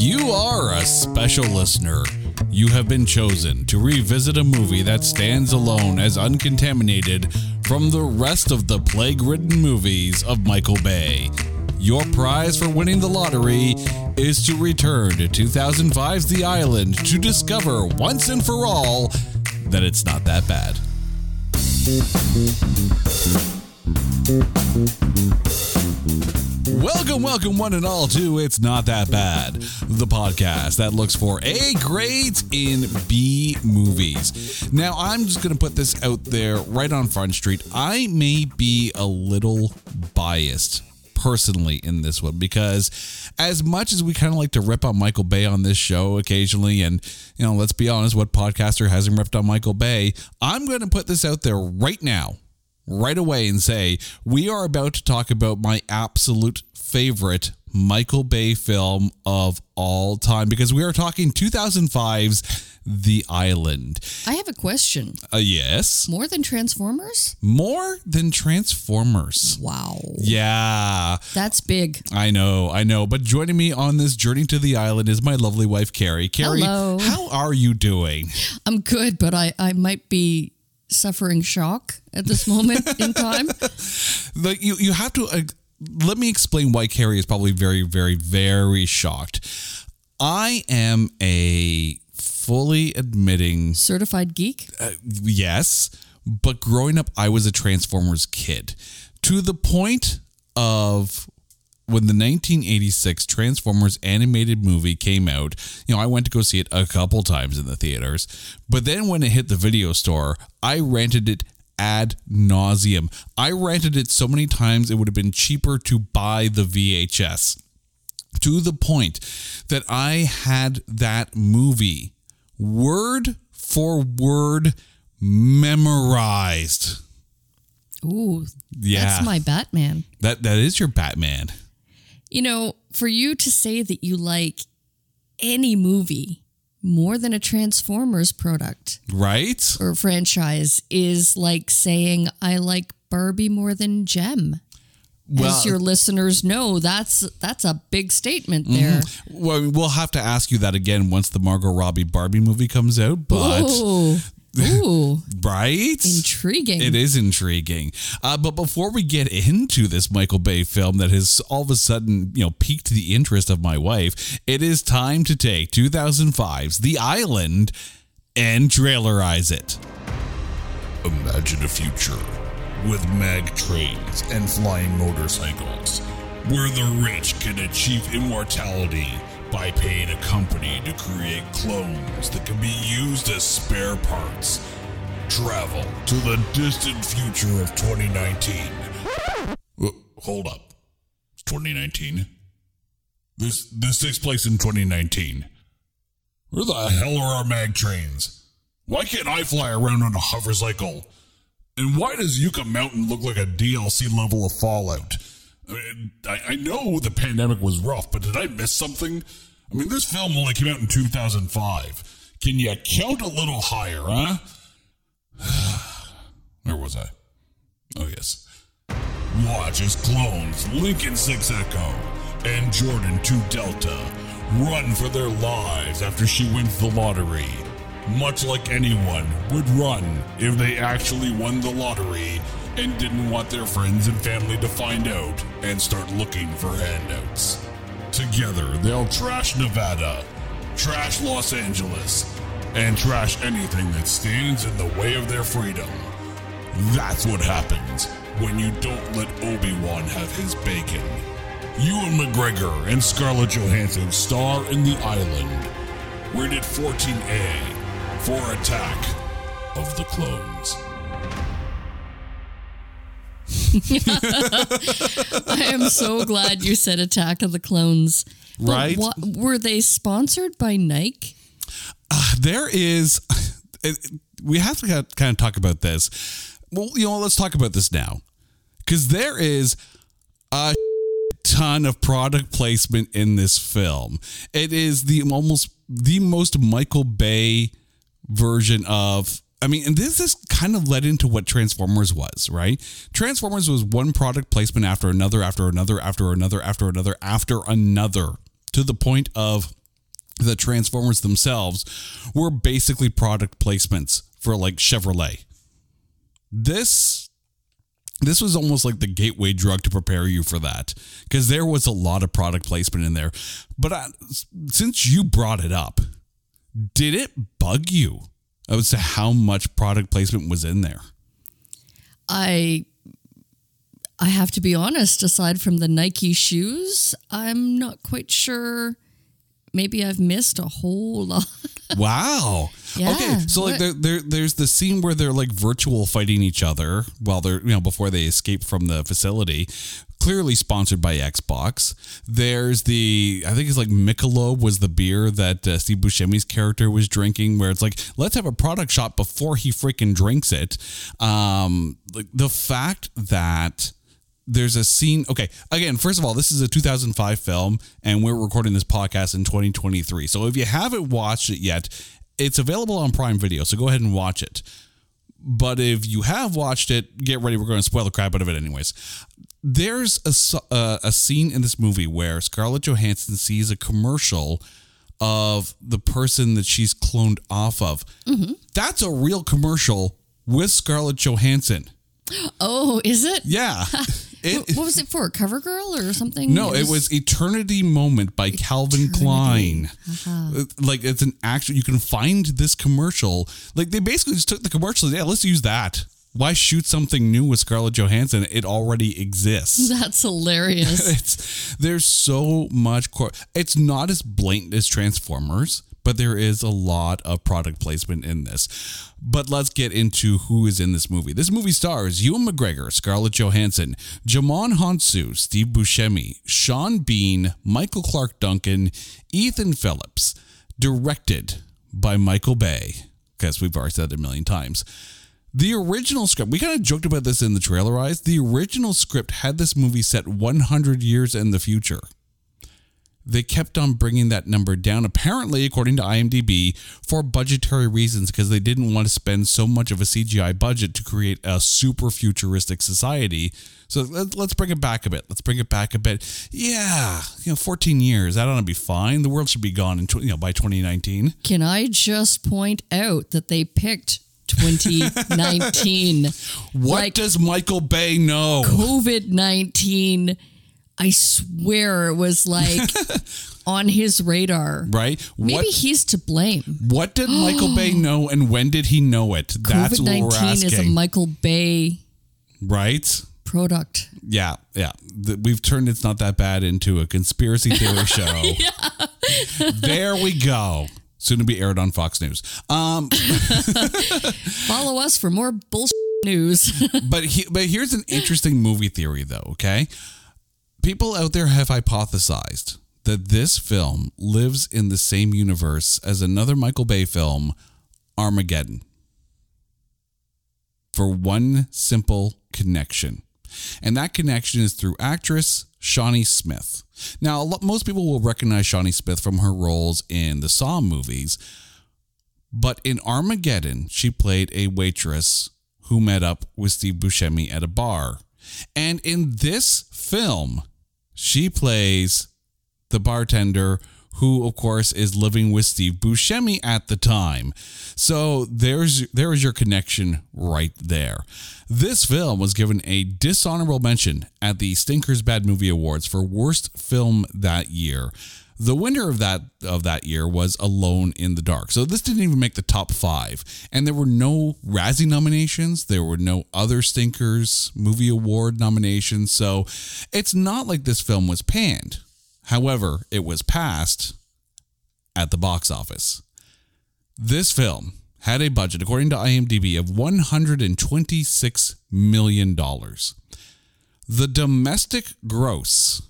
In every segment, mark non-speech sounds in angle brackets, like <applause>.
You are a special listener. You have been chosen to revisit a movie that stands alone as uncontaminated from the rest of the plague ridden movies of Michael Bay. Your prize for winning the lottery is to return to 2005's The Island to discover once and for all that it's not that bad. Welcome, welcome, one and all, to It's Not That Bad, the podcast that looks for A grades in B movies. Now, I'm just going to put this out there right on Front Street. I may be a little biased personally in this one because as much as we kind of like to rip on Michael Bay on this show occasionally and you know let's be honest what podcaster hasn't ripped on Michael Bay I'm going to put this out there right now right away and say we are about to talk about my absolute favorite Michael Bay film of all time because we are talking 2005's The Island. I have a question. Uh, yes. More than Transformers? More than Transformers. Wow. Yeah. That's big. I know, I know. But joining me on this journey to the island is my lovely wife, Carrie. Carrie, Hello. how are you doing? I'm good, but I, I might be suffering shock at this moment <laughs> in time. Like you, you have to. Uh, let me explain why Carrie is probably very, very, very shocked. I am a fully admitting Certified geek? Uh, yes, but growing up, I was a Transformers kid to the point of when the 1986 Transformers animated movie came out. You know, I went to go see it a couple times in the theaters, but then when it hit the video store, I rented it ad nauseum. I rented it so many times it would have been cheaper to buy the VHS. To the point that I had that movie word for word memorized. Ooh, Yeah. that's my Batman. That that is your Batman. You know, for you to say that you like any movie more than a Transformers product Right? or franchise is like saying I like Barbie more than Jem. Well- As your listeners know, that's that's a big statement mm-hmm. there. Well, we'll have to ask you that again once the Margot Robbie Barbie movie comes out, but Ooh, ooh, <laughs> right? intriguing. It is intriguing. Uh, but before we get into this Michael Bay film that has all of a sudden, you know, piqued the interest of my wife, it is time to take 2005's The Island and trailerize it. Imagine a future with mag trains and flying motorcycles, where the rich can achieve immortality by paying a company to create clones that can be used as spare parts. Travel to the distant future of 2019. Wh- uh, Hold up. It's 2019? This this takes place in 2019. Where the hell are our mag trains? Why can't I fly around on a hovercycle? And why does Yucca Mountain look like a DLC level of Fallout? I, I, know the pandemic was rough, but did I miss something? I mean, this film only came out in 2005. Can you count a little higher, huh? <sighs> Where was I? Oh, yes. Watch as clones Lincoln 6 Echo and Jordan 2 Delta run for their lives after she wins the lottery. Much like anyone would run if they actually won the lottery and didn't want their friends and family to find out and start looking for handouts. Together, they'll trash Nevada, trash Los Angeles, and trash anything that stands in the way of their freedom. That's what happens when you don't let Obi-Wan have his bacon. Ewan McGregor and Scarlett Johansson star in The Island, rated 14A for Attack of the Clones. <laughs> I am so glad you said Attack of the Clones. But Right? what- were they sponsored by Nike? Uh, there is, it- we have to kind of talk about this. Well, you know, let's talk about this now. Because there is a ton of product placement in this film. It is the almost the most Michael Bay version of I mean, and this is kind of led into what Transformers was, right? Transformers was one product placement after another, after another, after another, after another, after another, to the point of the Transformers themselves were basically product placements for like Chevrolet. This this was almost like the gateway drug to prepare you for that because there was a lot of product placement in there. But I, since you brought it up, did it bug you as to how much product placement was in there? I I have to be honest, aside from the Nike shoes, I'm not quite sure maybe I've missed a whole <laughs> lot. Wow. Yeah, okay. So like there, there there's the scene where they're like virtual fighting each other while they're you know before they escape from the facility. Clearly sponsored by Xbox. There's the I think it's like Michelob was the beer that uh, Steve Buscemi's character was drinking. Where it's like let's have a product shot before he freaking drinks it. Um, like the fact that there's a scene. Okay, again, first of all, this is a 2005 film, and we're recording this podcast in 2023. So if you haven't watched it yet, it's available on Prime Video. So go ahead and watch it. But if you have watched it, get ready. We're going to spoil the crap out of it, anyways. There's a uh, a scene in this movie where Scarlett Johansson sees a commercial of the person that she's cloned off of. That's a real commercial with Scarlett Johansson. <gasps> Oh, is it? Yeah. <laughs> It, what was it for? Cover Girl or something? No, it was Eternity Moment by Calvin Klein. Uh, Like it's an actual you can find this commercial. Like they basically just took the commercial. Yeah, let's use that. Why shoot something new with Scarlett Johansson? It already exists. <laughs> That's hilarious. <laughs> It's there's so much cor- it's not as blatant as Transformers, but there is a lot of product placement in this. But let's get into who is in this movie. This movie stars Ewan McGregor, Scarlett Johansson, Djimon Hounsou, Steve Buscemi, Sean Bean, Michael Clarke Duncan, Ethan Phillips, directed by Michael Bay. Because we've already said it a million times. The original script, we kind of joked about this in the trailerize. The original script had this movie set 100 years in the future. They kept on bringing that number down, apparently, according to IMDb, for budgetary reasons because they didn't want to spend so much of a CGI budget to create a super futuristic society. So let- let's bring it back a bit. Let's bring it back a bit. Yeah, you know, 14 years, that ought to be fine. The world should be gone in, you know, by 2019. Can I just point out that they picked 2019? <laughs> What Like- does Michael Bay know? COVID 19, I swear it was like <laughs> on his radar. Right? Maybe what he's to blame. What did <gasps> Michael Bay know and when did he know it? That's COVID what we're 19 asking. is a Michael Bay right? product. Yeah, yeah. We've turned It's Not That Bad into a conspiracy theory <laughs> show. There we go. Soon to be aired on Fox News. Um, <laughs> Follow us for more bullshit news. but he, but here's an interesting movie theory though, okay? People out there have hypothesized that this film lives in the same universe as another Michael Bay film, Armageddon. For one simple connection. And that connection is through actress Shawnee Smith. Now, most people will recognize Shawnee Smith from her roles in the Saw movies, but in Armageddon, she played a waitress who met up with Steve Buscemi at a bar. And in this film, she plays the bartender who of course is living with Steve Buscemi at the time. So there's there is your connection right there. This film was given a dishonorable mention at the Stinkers Bad Movie Awards for worst film that year. The winner of that of that year was Alone in the Dark. So this didn't even make the top 5 and there were no Razzie nominations, there were no other Stinkers movie award nominations. So it's not like this film was panned. However, it was passed at the box office. This film had a budget, according to IMDb, of $126 million. The domestic gross,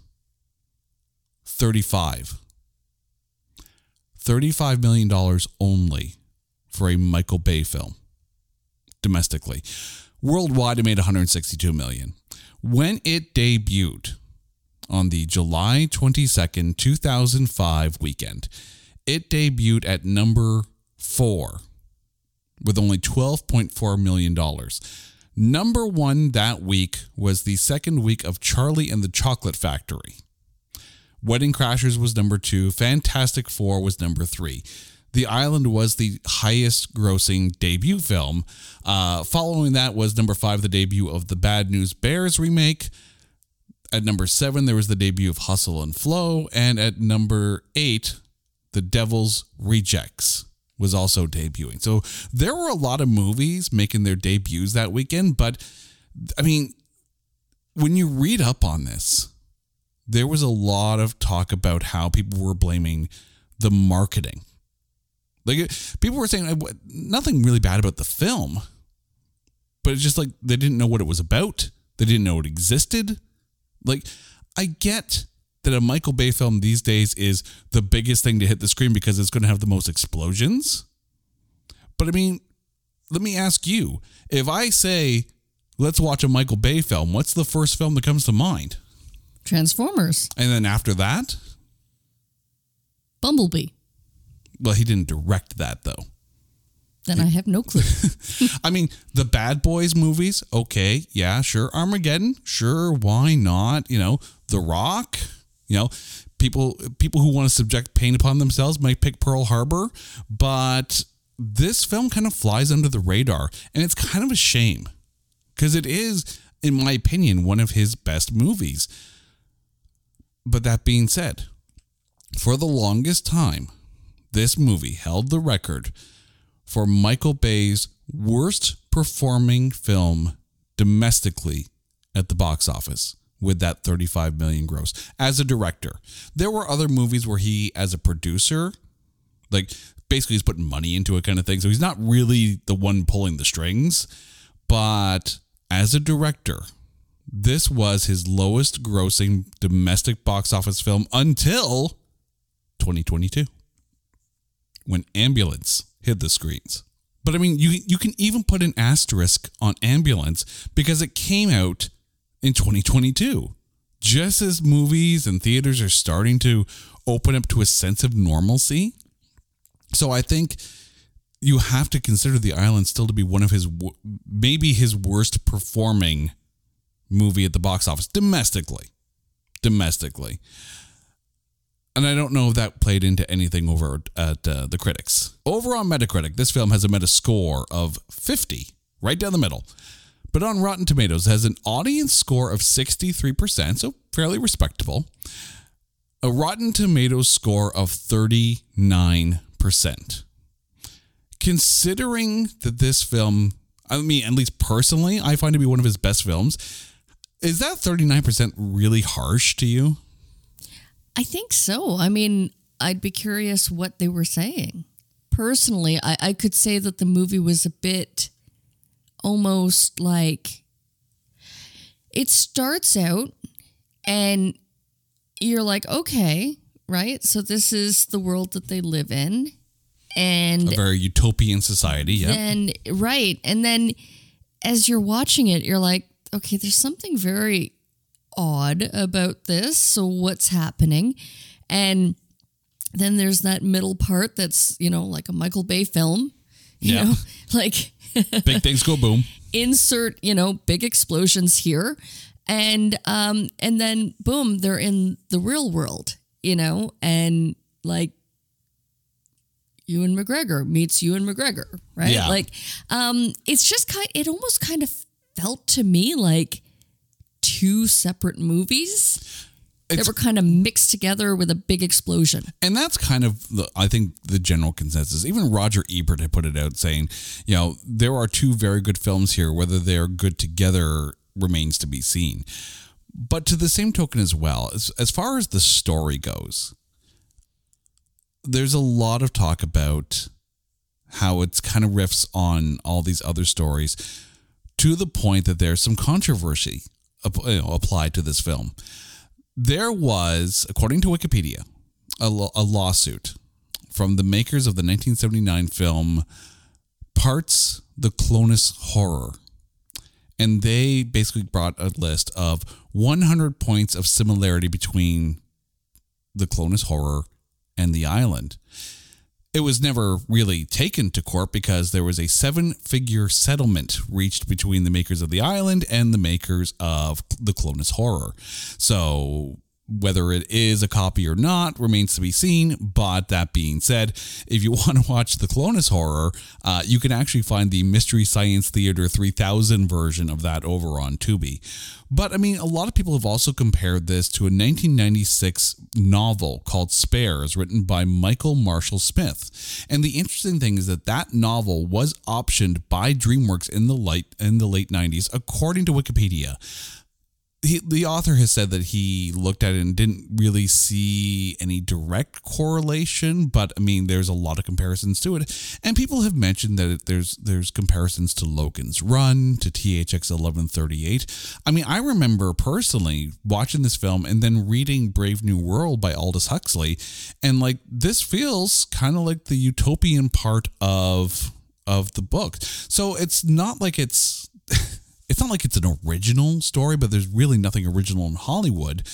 35. $35 million only for a Michael Bay film domestically. Worldwide, it made 162 million. When it debuted on the July 22nd, 2005 weekend, it debuted at number four with only $12.4 million. Number one that week was the second week of Charlie and the Chocolate Factory Wedding Crashers was number two. Fantastic Four was number three. The Island was the highest grossing debut film. Uh, following that was number five, the debut of the Bad News Bears remake. At number seven, there was the debut of Hustle and Flow. And at number eight, The Devil's Rejects was also debuting. So there were a lot of movies making their debuts that weekend. But I mean, when you read up on this, there was a lot of talk about how people were blaming the marketing. Like people were saying nothing really bad about the film, but it's just like they didn't know what it was about. They didn't know it existed. Like I get that a Michael Bay film these days is the biggest thing to hit the screen because it's going to have the most explosions. But I mean, let me ask you, if I say let's watch a Michael Bay film, what's the first film that comes to mind? Transformers. And then after that, Bumblebee. Well, he didn't direct that though. Then I have no <laughs> clue. I mean, the Bad Boys movies, okay, yeah, sure. Armageddon, sure, why not? You know, The Rock, you know, people people who want to subject pain upon themselves might pick Pearl Harbor, but this film kind of flies under the radar, and it's kind of a shame because it is, in my opinion, one of his best movies. But that being said, for the longest time, this movie held the record for Michael Bay's worst performing film domestically at the box office with that 35 million gross as a director. There were other movies where he as a producer like basically he's putting money into it kind of thing. So he's not really the one pulling the strings, but as a director, this was his lowest grossing domestic box office film until 2022 when Ambulance hit the screens. But I mean, you you can even put an asterisk on Ambulance because it came out in 2022. Just as movies and theaters are starting to open up to a sense of normalcy. So I think you have to consider The Island still to be one of his maybe his worst performing movie at the box office domestically. Domestically and I don't know if that played into anything over at uh, the critics. Over on Metacritic, this film has a Metascore of 50, right down the middle. But on Rotten Tomatoes, has an audience score of 63%, so fairly respectable. A Rotten Tomatoes score of 39%. Considering that this film, I mean, at least personally, I find to be one of his best films, is that 39% really harsh to you? I think so. I mean, I'd be curious what they were saying. Personally, I, I could say that the movie was a bit almost like it starts out and you're like, okay, right? So this is the world that they live in. And a very utopian society, yeah. And right. And then as you're watching it, you're like, okay, there's something very odd about this. So what's happening? And then there's that middle part that's, you know, like a Michael Bay film. You yeah. know, <laughs> like <laughs> big things go boom. Insert, you know, big explosions here. And um and then boom, they're in the real world, you know, and like Ewan McGregor meets Ewan McGregor, right? Yeah. Like, um, it's just kind. It almost kind of felt to me like two separate movies it's, that were kind of mixed together with a big explosion. And that's kind of, the, I think, the general consensus. Even Roger Ebert had put it out saying, you know, there are two very good films here. Whether they are good together remains to be seen. But to the same token as well, as, as far as the story goes, there's a lot of talk about how it's kind of riffs on all these other stories to the point that there's some controversy you know, applied to this film. There was, according to Wikipedia, a, a lawsuit from the makers of the 1979 film Parts the Clonus Horror. And they basically brought a list of 100 points of similarity between the Clonus Horror and the island it was never really taken to court because there was a seven figure settlement reached between the makers of the island and the makers of the Clonus Horror. So whether it is a copy or not remains to be seen. But that being said, if you <laughs> want to watch the Clonus horror, uh, you can actually find the Mystery Science Theater 3000 version of that over on Tubi. But I mean, a lot of people have also compared this to a 1996 novel called Spares, written by Michael Marshall Smith. And the interesting thing is that that novel was optioned by DreamWorks in the late in the late 90s, according to Wikipedia he, the author has said that he looked at it and didn't really see any direct correlation, but I mean, there's a lot of comparisons to it, and people have mentioned that there's there's comparisons to Logan's Run, to THX 1138. I mean, I remember personally watching this film and then reading Brave New World by Aldous Huxley, and like this feels kind of like the utopian part of of the book. So it's not like it's <laughs> it's not like it's an original story, but there's really nothing original in Hollywood.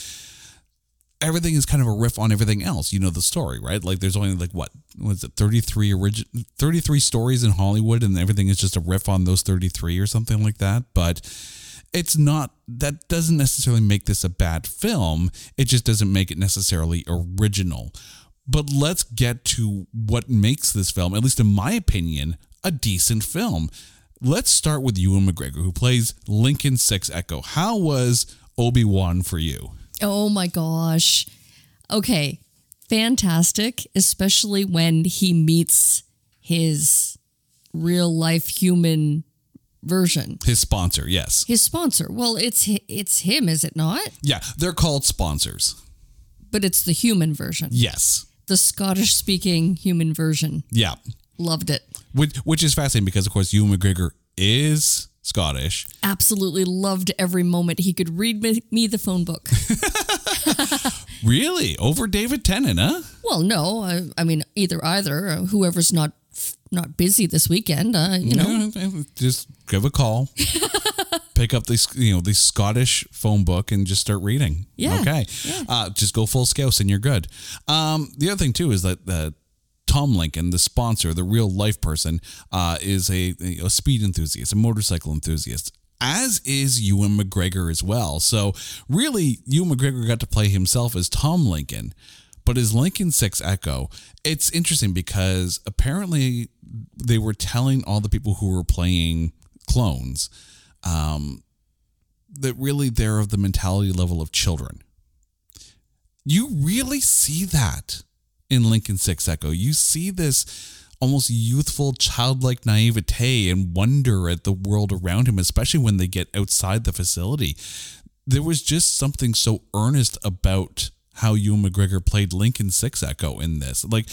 Everything is kind of a riff on everything else. You know the story, right? Like there's only like what was it 33 origin 33 stories in Hollywood and everything is just a riff on those 33 or something like that, but it's not that doesn't necessarily make this a bad film. It just doesn't make it necessarily original. But let's get to what makes this film, at least in my opinion, a decent film. Let's start with Ewan McGregor, who plays Lincoln Six Echo. How was Obi Wan for you? Oh my gosh. Okay. Fantastic, especially when he meets his real life human version. His sponsor, yes. His sponsor. Well, it's it's him, is it not? Yeah, they're called sponsors. But it's the human version. Yes. The Scottish speaking human version. Yeah. Loved it. Which, which is fascinating because, of course, Ewan McGregor is Scottish. Absolutely loved every moment. He could read me, me the phone book. <laughs> <laughs> really? Over David Tennant, huh? Well, no. I, I mean, either, either. Uh, whoever's not not busy this weekend, uh, you know. Just give a call. <laughs> pick up this, you know, the Scottish phone book and just start reading. Yeah. Okay. Yeah. Uh, just go full scouse and you're good. Um, the other thing too is that the Tom Lincoln, the sponsor, the real life person, uh, is a, a speed enthusiast, a motorcycle enthusiast as is Ewan McGregor as well. So really, Ewan McGregor got to play himself as Tom Lincoln, but as Lincoln Six Echo, it's interesting because apparently they were telling all the people who were playing clones um, that really they're of the mentality level of children. You really see that in Lincoln Six Echo. You see this almost youthful, childlike naivete and wonder at the world around him, especially when they get outside the facility. There was just something so earnest about how Ewan McGregor played Lincoln Six Echo in this. Like,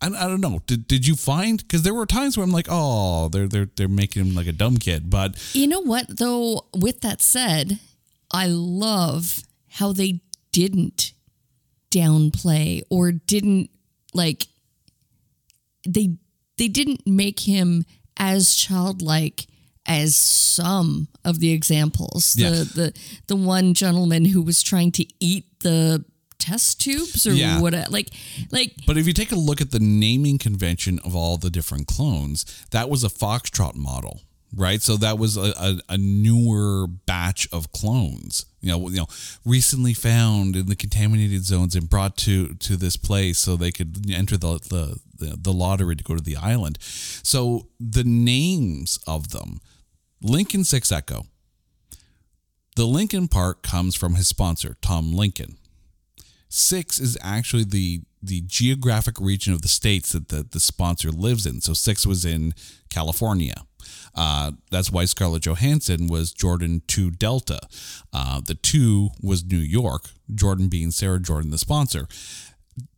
I, I don't know. Did, did you find because there were times where I'm like, oh, they're they're they're making him like a dumb kid. But you know what though? With that said, I love how they didn't downplay or didn't like they they didn't make him as childlike as some of the examples. Yeah. The the the one gentleman who was trying to eat the test tubes or Yeah. what like like But if you take a look at the naming convention of all the different clones, that was a Foxtrot model, right? So that was a, a, a newer batch of clones, you know, you know, recently found in the contaminated zones and brought to to this place so they could enter the the the, lottery to go to the island. So the names of them, Lincoln Six Echo. The Lincoln part comes from his sponsor, Tom Lincoln. Six is actually the the geographic region of the states that the, the sponsor lives in. So six was in California. Uh, that's why Scarlett Johansson was Jordan 2 Delta. Uh, the 2 was New York, Jordan being Sarah Jordan, the sponsor.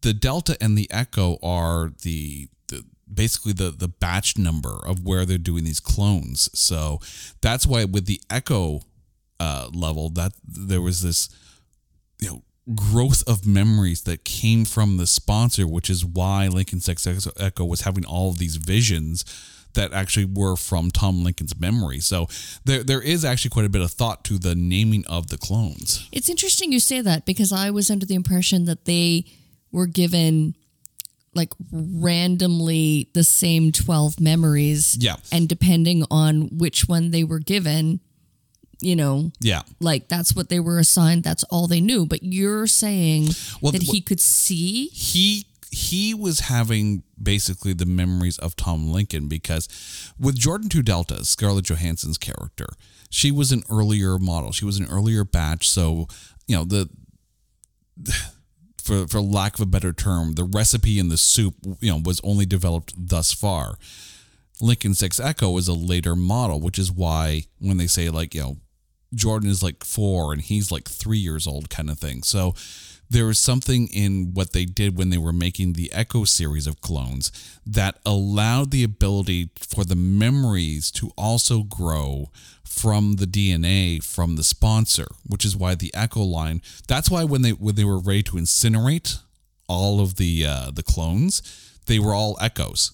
The Delta and the Echo are the, basically the, the batch number of where they're doing these clones. So that's why with the Echo uh, level, that there was this you know growth of memories that came from the sponsor, which is why Lincoln Six Echo was having all of these visions that actually were from Tom Lincoln's memory. So there there is actually quite a bit of thought to the naming of the clones. It's interesting you say that because I was under the impression that they were given like randomly the same 12 memories. Yeah. And depending on which one they were given, you know, Yeah. like that's what they were assigned. That's all they knew. But you're saying Well, that th- he could see. he he was having basically the memories of Tom Lincoln because with Jordan Two Delta, Scarlett Johansson's character, she was an earlier model. She was an earlier batch, so you know the <sighs> for for lack of a better term, the recipe in the soup, you know, was only developed thus far. Lincoln Six Echo is a later model, which is why when they say like, you know, Jordan is like four and he's like three years old, kind of thing. So there was something in what they did when they were making the Echo series of clones that allowed the ability for the memories to also grow from the DNA from the sponsor, which is why the Echo line. That's why when they when they were ready to incinerate all of the uh, the clones, they were all Echoes.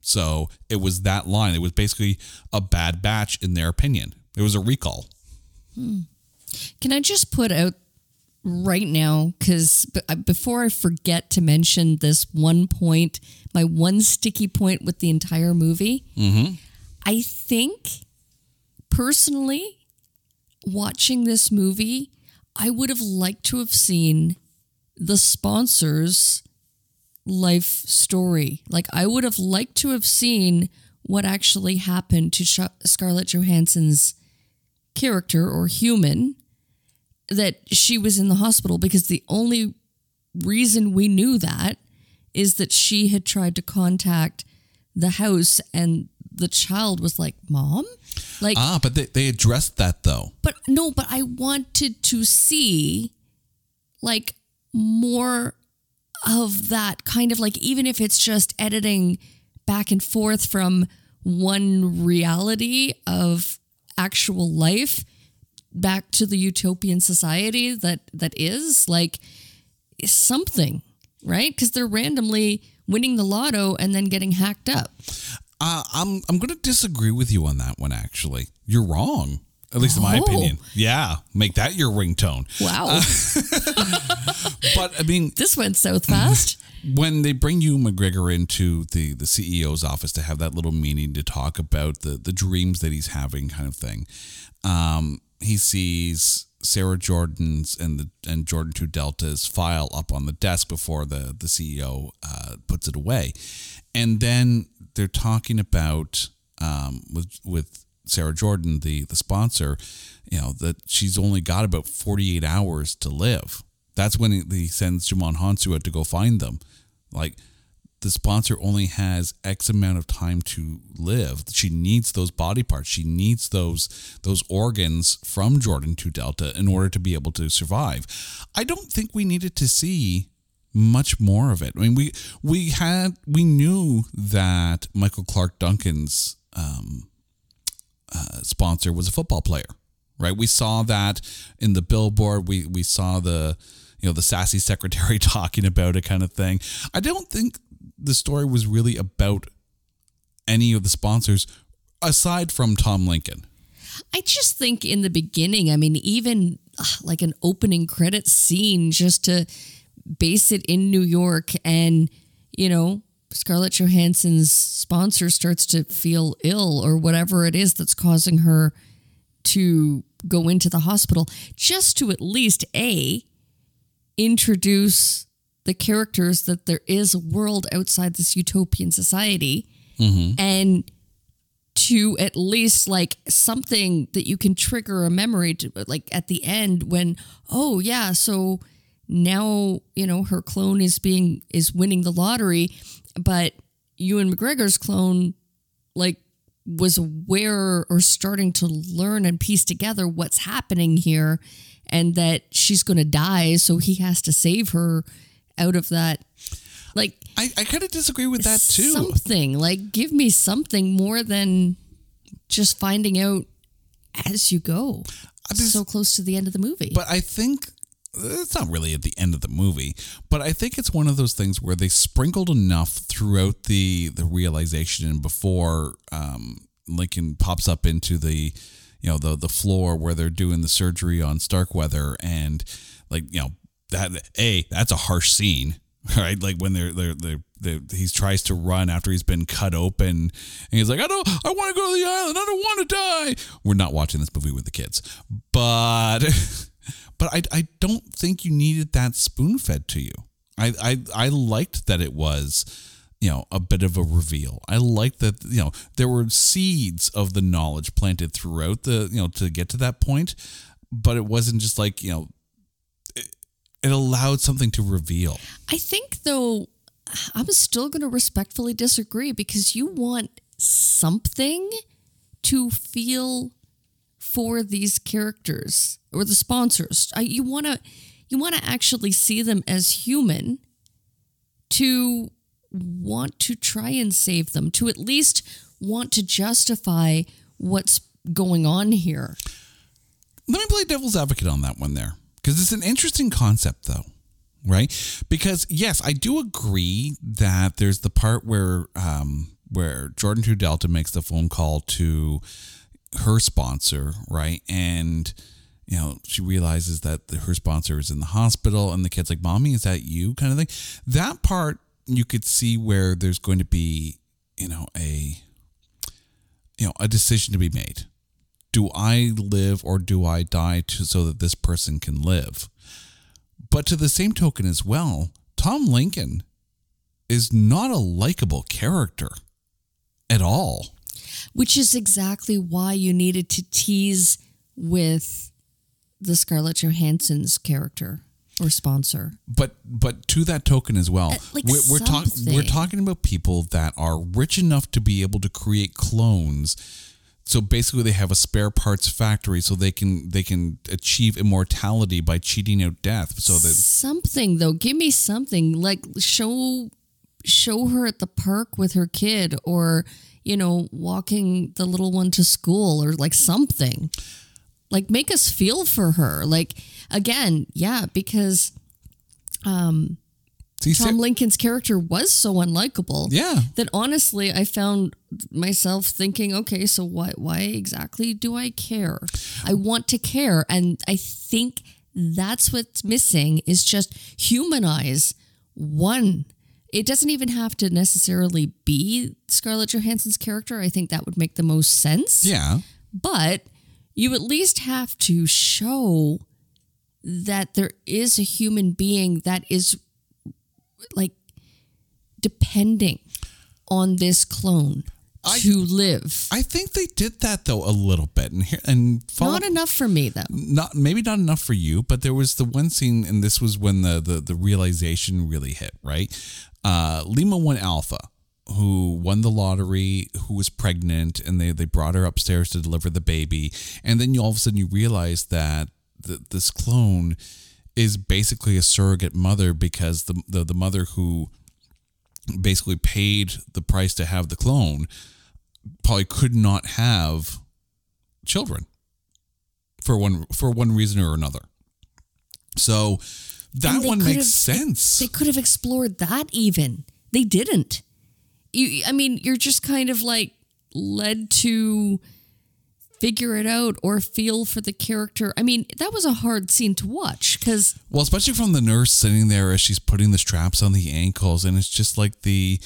So it was that line. It was basically a bad batch in their opinion. It was a recall. Can I just put out right now, because before I forget to mention this one point, my one sticky point with the entire movie, mm-hmm. I think personally, watching this movie, I would have liked to have seen the sponsors life story. Like I would have liked to have seen what actually happened to Sh- Scarlett Johansson's character or human that she was in the hospital because the only reason we knew that is that she had tried to contact the house and the child was like, "Mom?" Like Ah, but they, they addressed that though. but no, but I wanted to see like more of that kind of like even if it's just editing back and forth from one reality of actual life back to the utopian society that that is like something, right? Cuz they're randomly winning the lotto and then getting hacked up. Uh, I'm I'm going to disagree with you on that one. Actually, you're wrong. At least in my Oh. opinion. Yeah, make that your ringtone. Wow. <laughs> But I mean, this went south fast. <laughs> when they bring Ewan McGregor into the the CEO's office to have that little meeting to talk about the the dreams that he's having, kind of thing, um, he sees Sarah Jordan's and the and Jordan Two Delta's file up on the desk before the the CEO uh, puts it away, and then they're talking about um, with with Sarah Jordan, the the sponsor, you know that she's only got about forty eight hours to live. That's when he, sends Djimon Hounsou out to go find them. Like the sponsor only has X amount of time to live. She needs those body parts. She needs those those organs from Jordan Two Delta in order to be able to survive. I don't think we needed to see much more of it. I mean, we we had we knew that Michael Clarke Duncan's um, uh, sponsor was a football player, right? We saw that in the billboard. We we saw the you know the sassy secretary <laughs> talking about it, kind of thing. I don't think the story was really about any of the sponsors aside from Tom Lincoln. I just think in the beginning, I mean, even uh, like an opening credit scene just to base it in New York and, you know, Scarlett Johansson's sponsor starts to feel ill or whatever it is that's causing her to go into the hospital, just to at least A, introduce the characters that there is a world outside this utopian society mm-hmm. and to at least like something that you can trigger a memory to like at the end when oh yeah so now you know her clone is being is winning the lottery but Ewan McGregor's clone like was aware or starting to learn and piece together what's happening here and that she's going to die so he has to save her out of that. Like I, I kind of disagree with that too. something like give me something more than just finding out as you go. Just- so close to the end of the movie. But I think it's not really at the end of the movie, but I think it's one of those things where they sprinkled enough throughout the the realization and before um, Lincoln pops up into the you know the the floor where they're doing the surgery on Starkweather and like you know that a that's a harsh scene. <laughs> right? Like when they're they're they're, he tries to run after he's been cut open, and he's like, I don't, I want to go to the island. I don't want to die. We're not watching this movie with the kids, but <laughs> but I I don't think you needed that spoon fed to you. I I I liked that it was you know a bit of a reveal i liked that you know there were seeds of the knowledge planted throughout the you know to get to that point but it wasn't just like you know it allowed something to reveal I think though I'm still going to respectfully disagree because you want something to feel for these characters or the sponsors. You want to you want to actually see them as human to want to try and save them, to at least want to justify what's going on here. let me play devil's advocate on that one there because it's an interesting concept though right? Because yes i do agree that there's the part where um where jordan Two delta makes the phone call to her sponsor right? And you know she realizes that the, her sponsor is in the hospital and the kid's like mommy is that you? kind of thing. That part you could see where there's going to be you know a you know a decision to be made do I live or do I die to, so that this person can live? But to the same token as well, Tom Lincoln is not a likable character at all. which is exactly why you needed to tease with the Scarlett Johansson's character or sponsor. But but to that token as well, Uh, like we're we're, talk, we're talking about people that are rich enough to be able to create clones. So basically, they have a spare parts factory, so they can they can achieve immortality by cheating out death. So that something though, give me something like show show her at the park with her kid or you know walking the little one to school or like something. Like make us feel for her. Like again, yeah, because um, see, Tom Lincoln's character was so unlikable. yeah, that honestly I found myself thinking, okay, so why why exactly do I care? I want to care and I think that's what's missing is just humanize one. It doesn't even have to necessarily be Scarlett Johansson's character. I think that would make the most sense. yeah. But you at least have to show that there is a human being that is like depending on this clone I- to live. I think they did that though a little bit, and here and follow, Not enough for me though. not maybe not enough for you, but there was the one scene, and this was when the the, the realization really hit. Right, uh, Lima One Alpha, who won the lottery, who was pregnant, and they they brought her upstairs to deliver the baby, and then you all of a sudden you realize that th- this clone is basically a surrogate mother because the, the the mother who basically paid the price to have the clone probably could not have children for one for one reason or another. So that one makes have- sense. They could have explored that even. They didn't. You I mean, you're just kind of like led to figure it out or feel for the character. I mean, that was a hard scene to watch cuz well, especially from the nurse sitting there as she's putting the straps on the ankles, and it's just like the,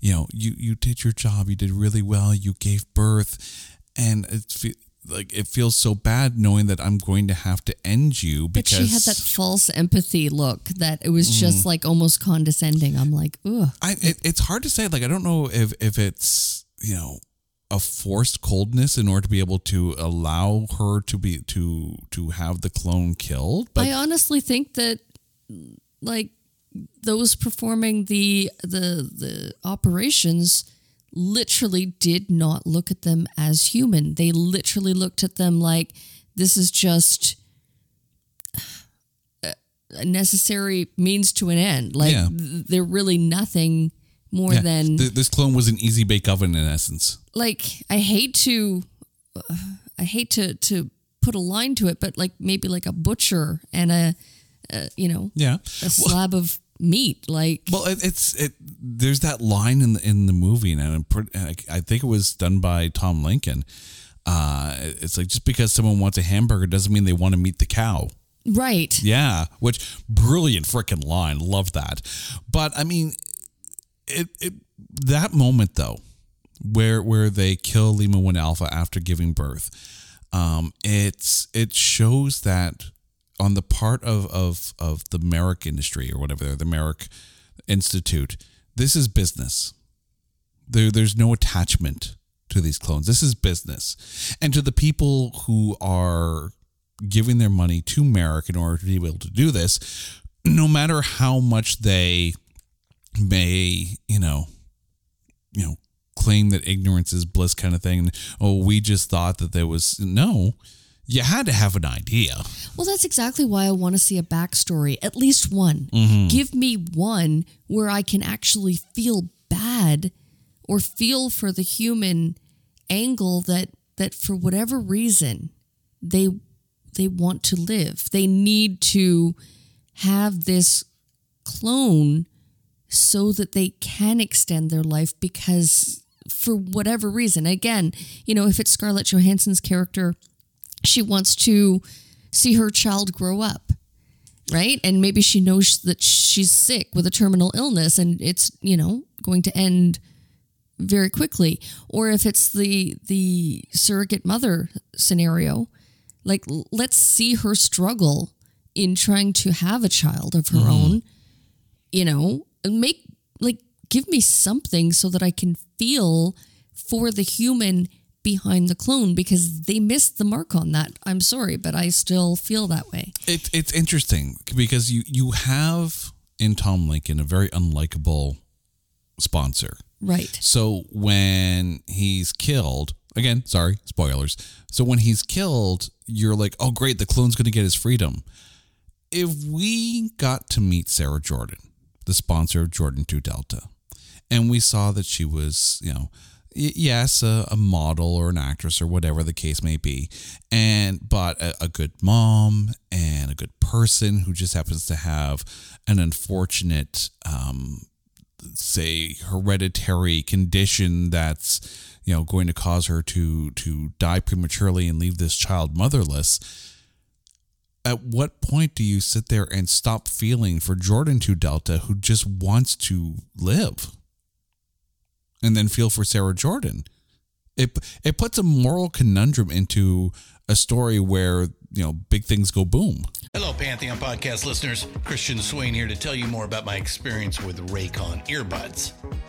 you know, you you did your job, you did really well, you gave birth, and it's fe- like it feels so bad knowing that I'm going to have to end you But she had that false empathy look that it was just mm. like almost condescending. I'm like, ugh. I it, it's hard to say. Like I don't know if if it's you know a forced coldness in order to be able to allow her to be to to have the clone killed. But I honestly think that like those performing the the the operations literally did not look at them as human. They literally looked at them like this is just a necessary means to an end. Like Yeah. th- they're really nothing more yeah, than th- this clone was an easy bake oven in essence. like I hate to I hate to to put a line to it, but like maybe like a butcher and a, a you know Yeah. a slab of meat. Like Well, it, it's it. There's that line in the in the movie, and I'm pretty, I think it was done by Tom Lincoln. Uh, it's like just because someone wants a hamburger doesn't mean they want to meet the cow. Right. Yeah, which brilliant freaking line. Love that. But I mean, it, it that moment though, where where they kill Lima One Alpha after giving birth, um, it's it shows that on the part of of of the Merrick industry or whatever the Merrick Institute, this is business. There, there's no attachment to these clones. This is business, and to the people who are giving their money to Merrick in order to be able to do this, no matter how much they may, you know, you know, claim that ignorance is bliss kind of thing. Oh, we just thought that there was no. You had to have an idea. Well, that's exactly why I want to see a backstory, at least one. Mm-hmm. Give me one where I can actually feel bad or feel for the human angle that that for whatever reason they they want to live. They need to have this clone so that they can extend their life because for whatever reason again you know if it's scarlett johansson's character she wants to see her child grow up right? And maybe she knows that she's sick with a terminal illness and it's you know going to end very quickly. Or if it's the the surrogate mother scenario like let's see her struggle in trying to have a child of her mm-hmm. own you know make like give me something so that i can feel for the human behind the clone because they missed the mark on that i'm sorry but i still feel that way It, it's interesting because you you have in Tom Lincoln a very unlikable sponsor. right So when he's killed, again, sorry, spoilers. So when he's killed, you're like, oh, great, the clone's going to get his freedom. If we got to meet Sarah Jordan, the sponsor of Jordan 2 Delta, and we saw that she was, you know, yes, a, a model or an actress or whatever the case may be, and but a, a good mom and a good person who just happens to have an unfortunate um, say hereditary condition that's you know going to cause her to to die prematurely and leave this child motherless at what point do you sit there and stop feeling for Jordan 2 Delta who just wants to live and then feel for Sarah Jordan it it puts a moral conundrum into a story where you know big things go boom Hello, Pantheon podcast listeners. Christian Swain here to tell you more about my experience with Raycon earbuds.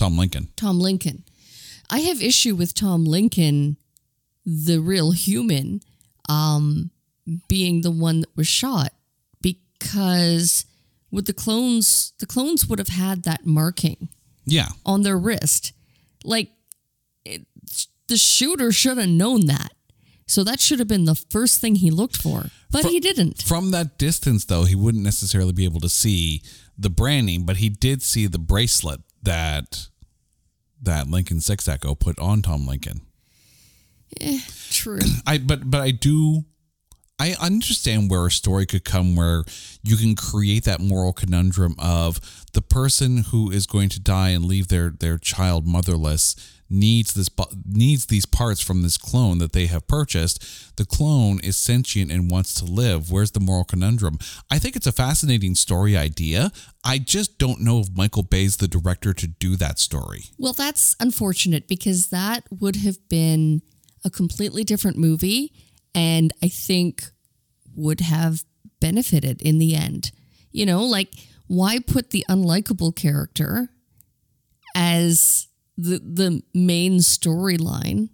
Tom Lincoln. Tom Lincoln. I have issue with Tom Lincoln, the real human, um, being the one that was shot because with the clones, the clones would have had that marking Yeah. on their wrist. Like it, the shooter should have known that. So that should have been the first thing he looked for, but he didn't. From that distance, though, he wouldn't necessarily be able to see the branding, but he did see the bracelet that that Lincoln Six Echo put on Tom Lincoln. Eh, true. <clears throat> I but but I do I understand where a story could come where you can create that moral conundrum of the person who is going to die and leave their their child motherless needs this needs these parts from this clone that they have purchased. The clone is sentient and wants to live. Where's the moral conundrum? I think it's a fascinating story idea. I just don't know if michael bay's the director to do that story. Well, that's unfortunate because that would have been a completely different movie and I think would have benefited in the end. You know, like why put the unlikable character as the the main storyline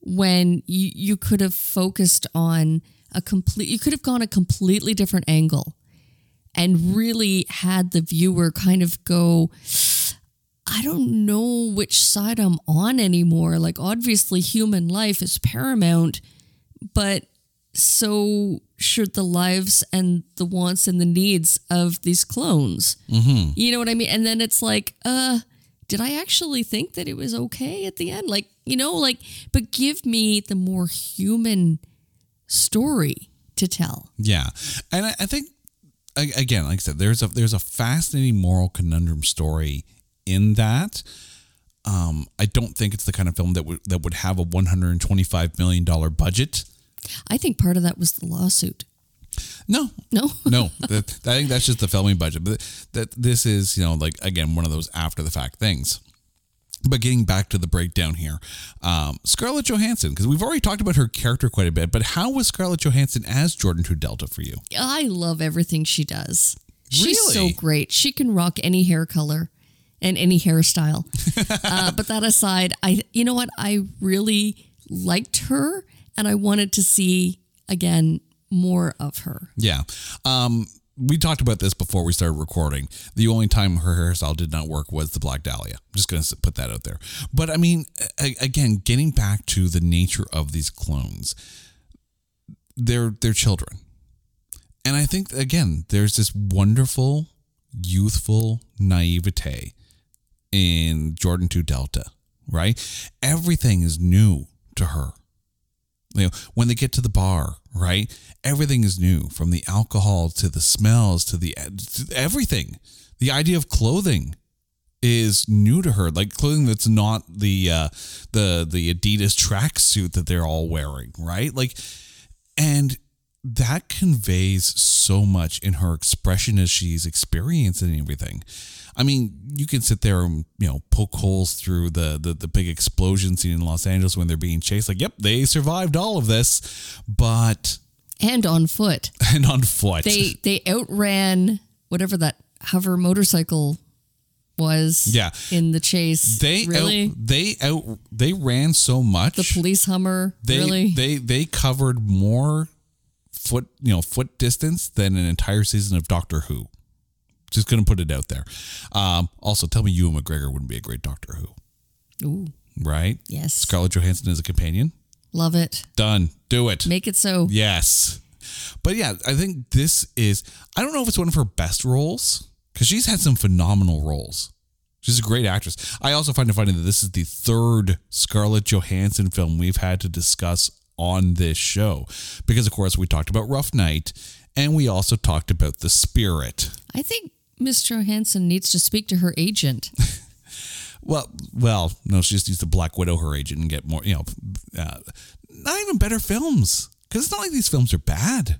when you you could have focused on a complete you could have gone a completely different angle and really had the viewer kind of go I don't know which side I'm on anymore. Like, obviously, human life is paramount, but so should the lives and the wants and the needs of these clones. Mm-hmm. You know what I mean? And then it's like, uh, did I actually think that it was okay at the end? Like, you know, like, but give me the more human story to tell. Yeah, and I, I think again, like I said, there's a there's a fascinating moral conundrum story in that. Um, I don't think it's the kind of film that would that would have a 125 million dollar budget. I think part of that was the lawsuit. No, No? <laughs> no, that, I think that's just the filming budget. But that this is you know like again one of those after the fact things. But getting back to the breakdown here, um, Scarlett Johansson, because we've already talked about her character quite a bit, but how was Scarlett Johansson as Jordan Two Delta for you? I love everything she does. She's so great. She can rock any hair color and any hairstyle. <laughs> uh, but that aside, I you know what? I really liked her and I wanted to see again more of her. Yeah. Um, we talked about this before we started recording. The only time her hairstyle did not work was the Black Dahlia. I'm just going to put that out there. But I mean, again, getting back to the nature of these clones, they're they're children, and I think again, there's this wonderful, youthful naivete in Jordan Two Delta. Right, everything is new to her you know when they get to the bar right? Everything is new from the alcohol to the smells to the to everything. The idea of clothing is new to her like clothing that's not the uh the the adidas tracksuit that they're all wearing right? Like and that conveys so much in her expression as she's experiencing everything. I mean, you can sit there and you know poke holes through the, the the big explosion scene in Los Angeles when they're being chased. Like, yep, they survived all of this, but And on foot. <laughs> and on foot. They they outran whatever that hover motorcycle was Yeah. in the chase. they really out, they out they ran so much. the police hummer they really they they covered more foot you know foot distance than an entire season of Doctor Who. Just gonna put it out there. Um, also, tell me Ewan McGregor wouldn't be a great Doctor Who, Ooh, right? yes. Scarlett Johansson as a companion. Love it. Done. Do it. Make it so. Yes. But yeah, I think this is, I don't know if it's one of her best roles because she's had some phenomenal roles. She's a great actress. I also find it funny that this is the third Scarlett Johansson film we've had to discuss on this show because, of course, we talked about Rough Night and we also talked about The Spirit. I think Miss Johansson needs to speak to her agent. <laughs> Well, well, no, she just needs to Black Widow her agent and get more, you know, uh, not even better films because it's not like these films are bad.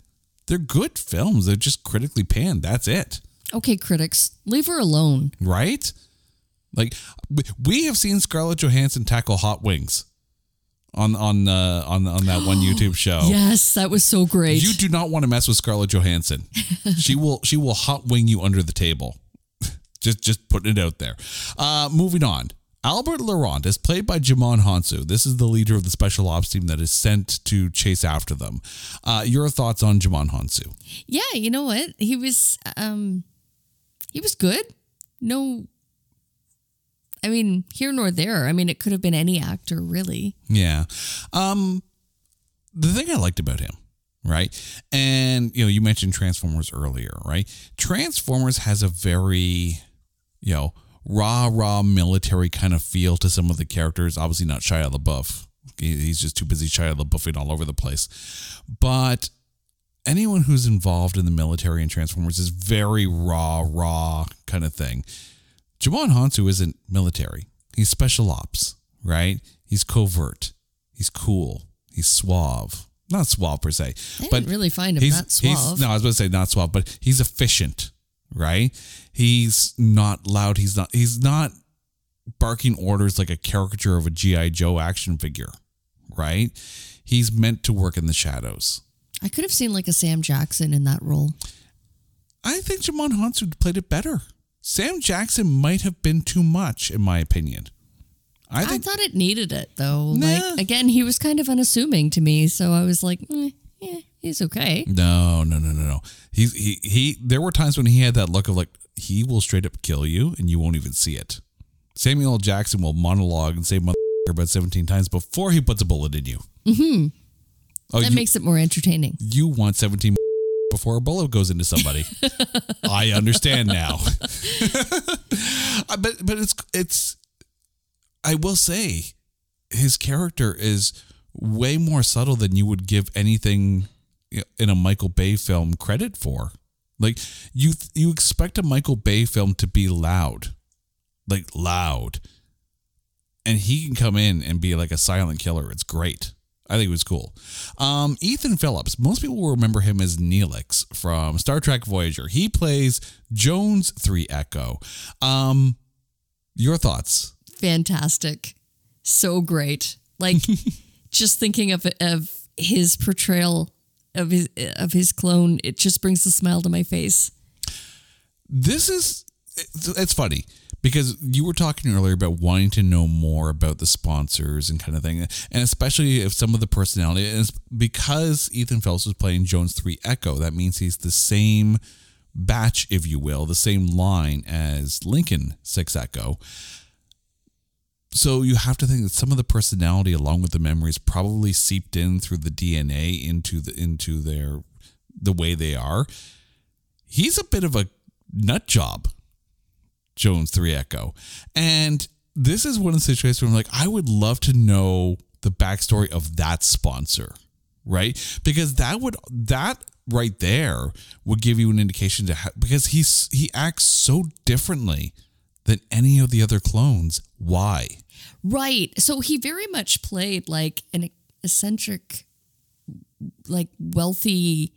they're good films. They're just critically panned. That's it. Okay, critics, leave her alone. Right? Like we- we have seen Scarlett Johansson tackle hot wings on on uh, on on that one <gasps> YouTube show. Yes, that was so great. You do not want to mess with Scarlett Johansson. <laughs> she will she will hot wing you under the table. <laughs> just just putting it out there. Uh, moving on. Albert Laurent is played by Djimon Hounsou. This is the leader of the special ops team that is sent to chase after them. Uh, your thoughts on Djimon Hounsou? yeah, you know what? He was um he was good. No I mean, here nor there. I mean, it could have been any actor, really. Yeah. Um the thing I liked about him, right? And you know, you mentioned Transformers earlier, right? Transformers has a very, you know, raw, raw military kind of feel to some of the characters. Obviously not Shia LaBeouf. He's just too busy Shia LaBeoufing all over the place. But anyone who's involved in the military and Transformers is very raw, raw kind of thing. Djimon Hounsou isn't military. He's special ops, right? He's covert. He's cool. He's suave. Not suave per se, I but didn't really find him he's, he's- suave. no, I was going to say not suave, but he's efficient, right? He's not loud. He's not. He's not barking orders like a caricature of a GI Joe action figure, right? He's meant to work in the shadows. I could have seen like a Sam Jackson in that role. I think Djimon Hounsou played it better. Sam Jackson might have been too much, in my opinion. I I, thought it needed it though. Nah. Like again, he was kind of unassuming to me, so I was like, eh, yeah, he's okay. No, no, no, no, no. He's he he. There were times when he had that look of like he will straight up kill you and you won't even see it. Samuel L. Jackson will monologue and say "mother" about seventeen times before he puts a bullet in you. Mm-hmm. Oh, That you, makes it more entertaining. you want seventeen before a bullet goes into somebody. <laughs> I understand now. <laughs> Uh, but but it's it's. I will say, his character is way more subtle than you would give anything in a Michael Bay film credit for. Like you you expect a Michael Bay film to be loud. Like loud. And he can come in and be like a silent killer. It's great. I think it was cool. Um, Ethan Phillips. Most people will remember him as Neelix from Star Trek Voyager. He plays Jones 3 Echo. Um, your thoughts? Fantastic. So great. Like <laughs> just thinking of of his portrayal of his of his clone, it just brings a smile to my face. this is it's, it's funny because you were talking earlier about wanting to know more about the sponsors and kind of thing and especially if some of the personality it's because ethan phillips was playing jones 3 echo that means he's the same batch if you will the same line as lincoln 6 echo. So you have to think that some of the personality along with the memories probably seeped in through the dna into the into their the way they are. He's a bit of a nut job, Jones 3 Echo. And this is one of the situations where I'm like, I would love to know the backstory of that sponsor, right? Because that would, that right there would give you an indication to, how, because he's, he acts so differently than any of the other clones. Why? Right. So he very much played like an eccentric, like wealthy,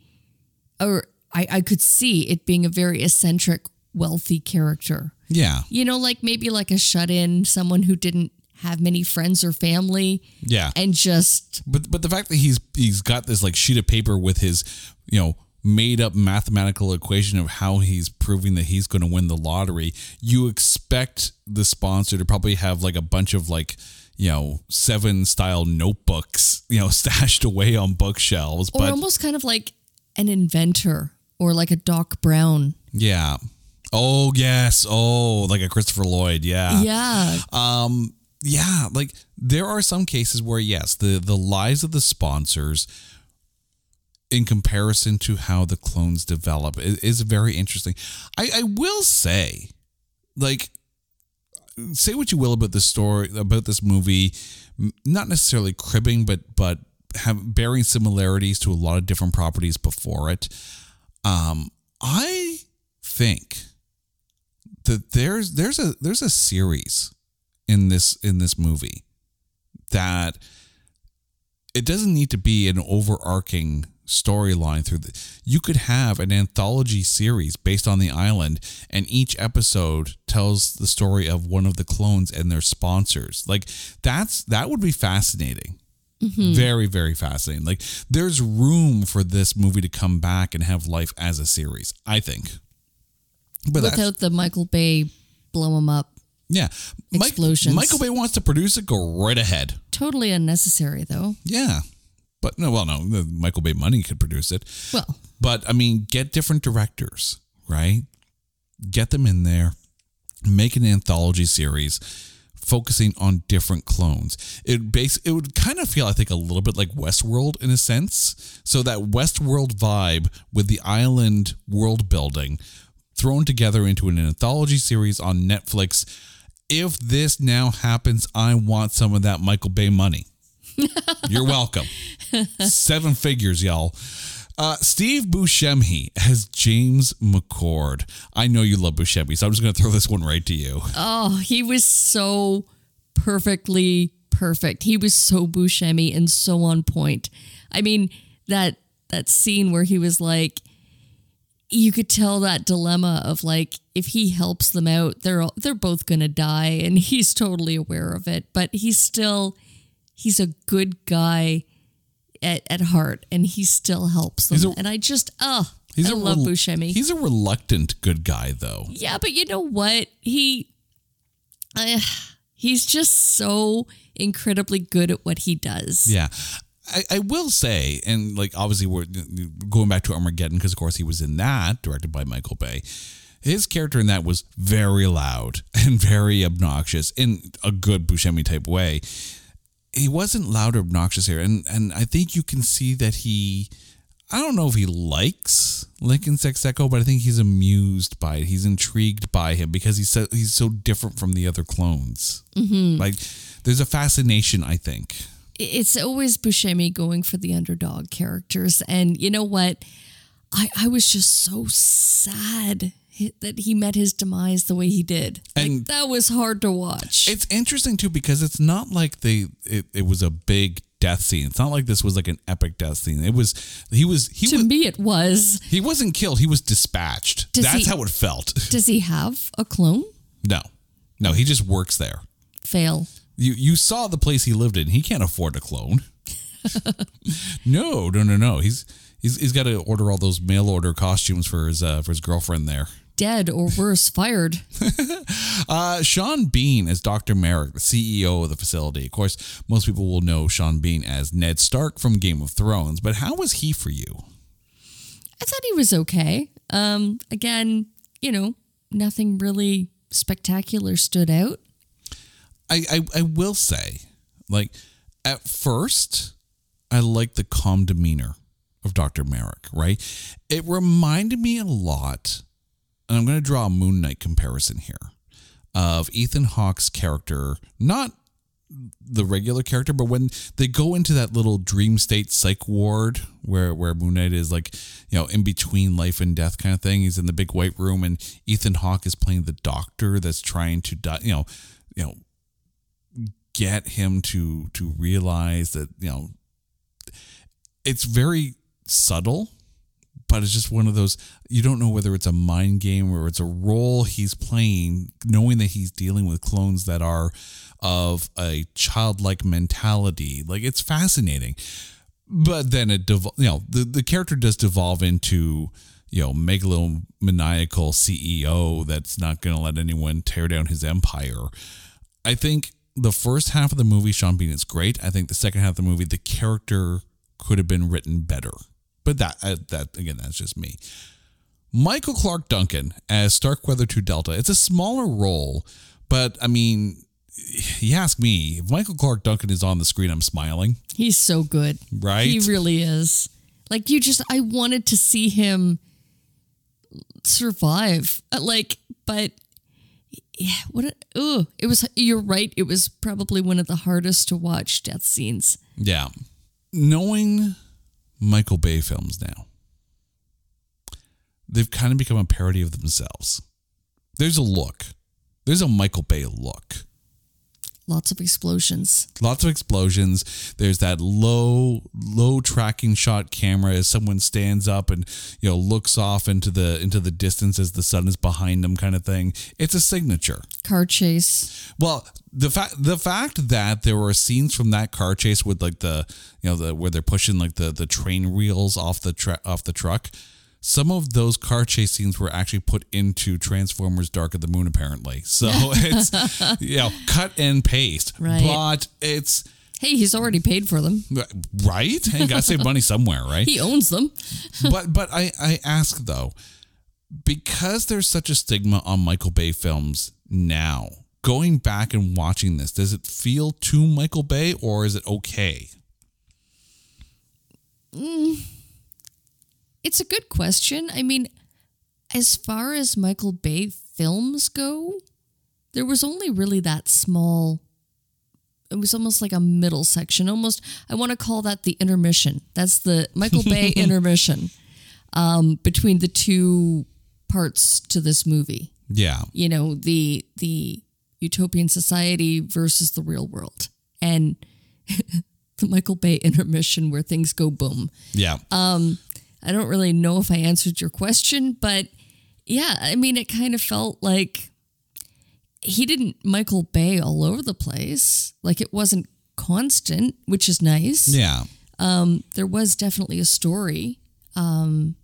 or I, I could see it being a very eccentric, wealthy character. Yeah. You know, like maybe like a shut in, someone who didn't have many friends or family Yeah. and just, But but the fact that he's he's got this like sheet of paper with his you know made up mathematical equation of how he's proving that he's going to win the lottery, you expect the sponsor to probably have like a bunch of like you know seven style notebooks you know <laughs> stashed away on bookshelves. or But almost kind of like an inventor or like a Doc Brown. yeah. Oh yes. Oh, like a Christopher Lloyd. Yeah. Yeah. Um, yeah, like there are some cases where yes, the the lives of the sponsors in comparison to how the clones develop is, is very interesting. I, I will say, like, say what you will about this story about this movie, not necessarily cribbing, but but have bearing similarities to a lot of different properties before it. Um, I think that there's there's a there's a series in this in this movie that it doesn't need to be an overarching storyline through the you could have an anthology series based on the island and each episode tells the story of one of the clones and their sponsors. Like that's that would be fascinating. Mm-hmm. Very very fascinating. Like there's room for this movie to come back and have life as a series i think but Without the Michael Bay blow him up. yeah Mike- explosions. michael bay wants to produce it go right ahead Totally unnecessary, though. yeah but no well no the michael bay money could produce it Well, But I mean, get different directors, right? Get them in there, make an anthology series focusing on different clones. It base it would kind of feel, I think, a little bit like Westworld in a sense. So that Westworld vibe with the island world building thrown together into an anthology series on Netflix. If this now happens, I want some of that Michael Bay money. <laughs> You're welcome. Seven figures, y'all. Uh, Steve Buscemi as James McCord. I know you love Buscemi, so I'm just going to throw this one right to you. oh, he was so perfectly perfect. He was so Buscemi and so on point. I mean, that that scene where he was like, you could tell that dilemma of like, if he helps them out, they're they're both gonna die, and <laughs> he's totally aware of it. But he's still, he's a good guy at, at heart, and he still helps them. A- and I just, oh, He's I a love rel- Buscemi. He's a reluctant good guy, though. Yeah, but you know what? He uh, he's just so incredibly good at what he does. Yeah. I, I will say, and like obviously we're going back to Armageddon because of course he was in that, directed by Michael Bay. His character in that was very loud <laughs> and very obnoxious in a good Buscemi type way. He wasn't loud or obnoxious here, and and I think you can see that he. I don't know if he likes Lincoln Six Echo, but I think he's amused by it. He's intrigued by him because he's so, he's so different from the other clones. Mm-hmm. Like, there's a fascination, I think. It's always Buscemi going for the underdog characters, and you know what? I I was just so sad that he met his demise the way he did. Like, that was hard to watch. It's interesting too because it's not like they it, it was a big death scene. It's not like this was like an epic death scene. It was he was he to was me, it was. he wasn't killed. He was dispatched. Does That's he- how it felt. Does he have a clone? no, no, he just works there. Fail. You you saw the place he lived in. He can't afford a clone. <laughs> no, no, no, no. He's he's he's got to order all those mail order costumes for his uh, for his girlfriend there. Dead or worse, fired. <laughs> Uh, Sean Bean as Dr. Merrick, the CEO of the facility. Of course, most people will know Sean Bean as Ned Stark from Game of Thrones, but how was he for you? I thought he was okay. Um, again, you know, nothing really spectacular stood out. I, I, I will say, like, at first, I liked the calm demeanor of Dr. Merrick, right? It reminded me a lot, and I'm going to draw a Moon Knight comparison here, of Ethan Hawke's character, not the regular character, but when they go into that little dream state psych ward where where Moon Knight is like, you know, in between life and death kind of thing. He's in the big white room, and Ethan Hawke is playing the doctor that's trying to die. You know, you know, get him to to realize that you know it's very subtle but it's just one of those you don't know whether it's a mind game or it's a role he's playing knowing that he's dealing with clones that are of a childlike mentality. Like it's fascinating. But then it devol- you know the, the character does devolve into you know megalomaniacal ceo that's not going to let anyone tear down his empire. I think the first half of the movie sean bean is great i think the second half of the movie the character could have been written better but that uh, that again that's just me michael clarke duncan as starkweather 2 delta it's a smaller role but i mean <sighs> you ask me if michael clarke duncan is on the screen i'm smiling He's so good. Right? He really is. Like you just I wanted to see him survive. Uh, Like but yeah, what a, ugh, it was you're right, it was probably one of the hardest to watch death scenes. Yeah. Knowing Michael Bay films now, they've kind of become a parody of themselves. There's a look. There's a Michael Bay look. Lots of explosions. lots of explosions there's that low low tracking shot camera as someone stands up and you know looks off into the into the distance as the sun is behind them kind of thing it's a signature Car chase. well the fact the fact that there were scenes from that car chase with like the you know the where they're pushing like the the train wheels off the tra- off the truck some of those car chase scenes were actually put into Transformers Dark of the Moon apparently so <laughs> it's you know cut and paste Right. but it's Hey, he's already paid for them. Uh, right? And gotta save money somewhere, right? <laughs> He owns them. <laughs> but but I, I ask though, because there's such a stigma on Michael Bay films now, going back and watching this, does it feel too Michael Bay or is it okay? Mm. It's a good question. I mean, as far as Michael Bay films go, there was only really that small. It was almost like a middle section. Almost, I want to call that the intermission. That's the Michael Bay <laughs> intermission um, between the two parts to this movie. Yeah. You know, the the utopian society versus the real world, and <laughs> the Michael Bay intermission where things go boom. Yeah. I don't really know if I answered your question, but yeah, I mean, it kind of felt like he didn't Michael Bay all over the place. Like it wasn't constant, which is nice. yeah. There was definitely a story um,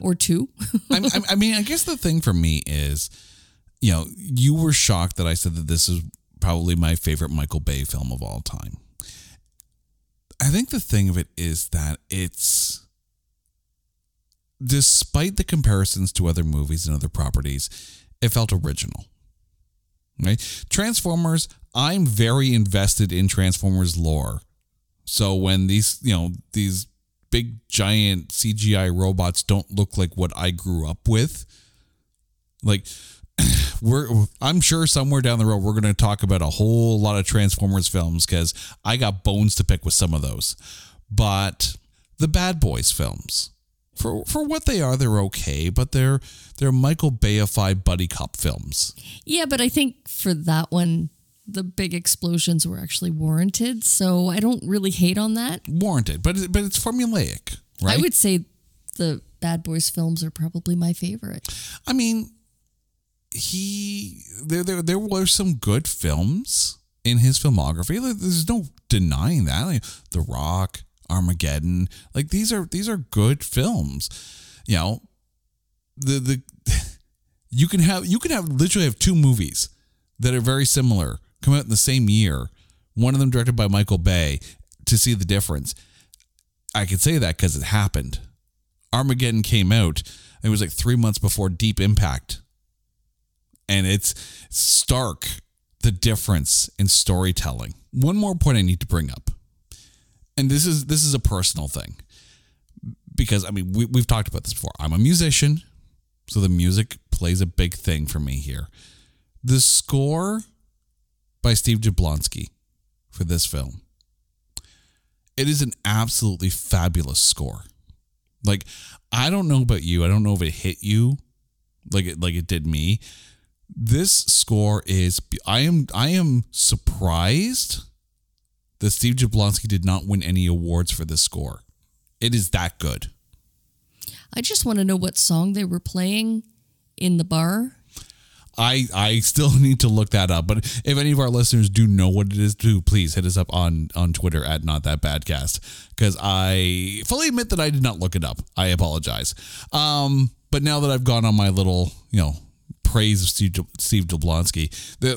or two. <laughs> I, I, I mean, I guess the thing for me is, you know, you were shocked that I said that this is probably my favorite Michael Bay film of all time. I think the thing of it is that it's, despite the comparisons to other movies and other properties, it felt original. Right? Transformers, I'm very invested in Transformers lore. So when these, you know, these big giant CGI robots don't look like what I grew up with, like <clears throat> we're I'm sure somewhere down the road we're going to talk about a whole lot of Transformers films cuz I got bones to pick with some of those. But the Bad Boys films for for what they are they're okay, but they're they're Michael Bayified buddy cop films. yeah, but I think for that one, the big explosions were actually warranted. So I don't really hate on that. Warranted, but but it's formulaic, right? I would say the Bad Boys films are probably my favorite. I mean, he there there there were some good films in his filmography. There's no denying that. Like, the Rock, Armageddon, like these are these are good films. You know, the the <laughs> you can have you can have literally have two movies that are very similar come out in the same year. One of them directed by Michael Bay to see the difference. I could say that because it happened. Armageddon came out. It was like three months before Deep Impact, and it's stark the difference in storytelling. One more point I need to bring up, and this is this is a personal thing, because I mean we, we've talked about this before. I'm a musician, so the music plays a big thing for me here. The score by Steve Jablonsky for this film. It is an absolutely fabulous score. Like I don't know about you. I don't know if it hit you like it like it did me. This score is I am I am surprised that Steve Jablonsky did not win any awards for this score. It is that good. I just want to know what song they were playing in the bar. I I still <laughs> need to look that up. But if any of our listeners do know what it is, do please hit us up on on Twitter at not that badcast because I fully admit that I did not look it up. I apologize. Um, but now that I've gone on my little you know praise of Steve Steve Jablonsky,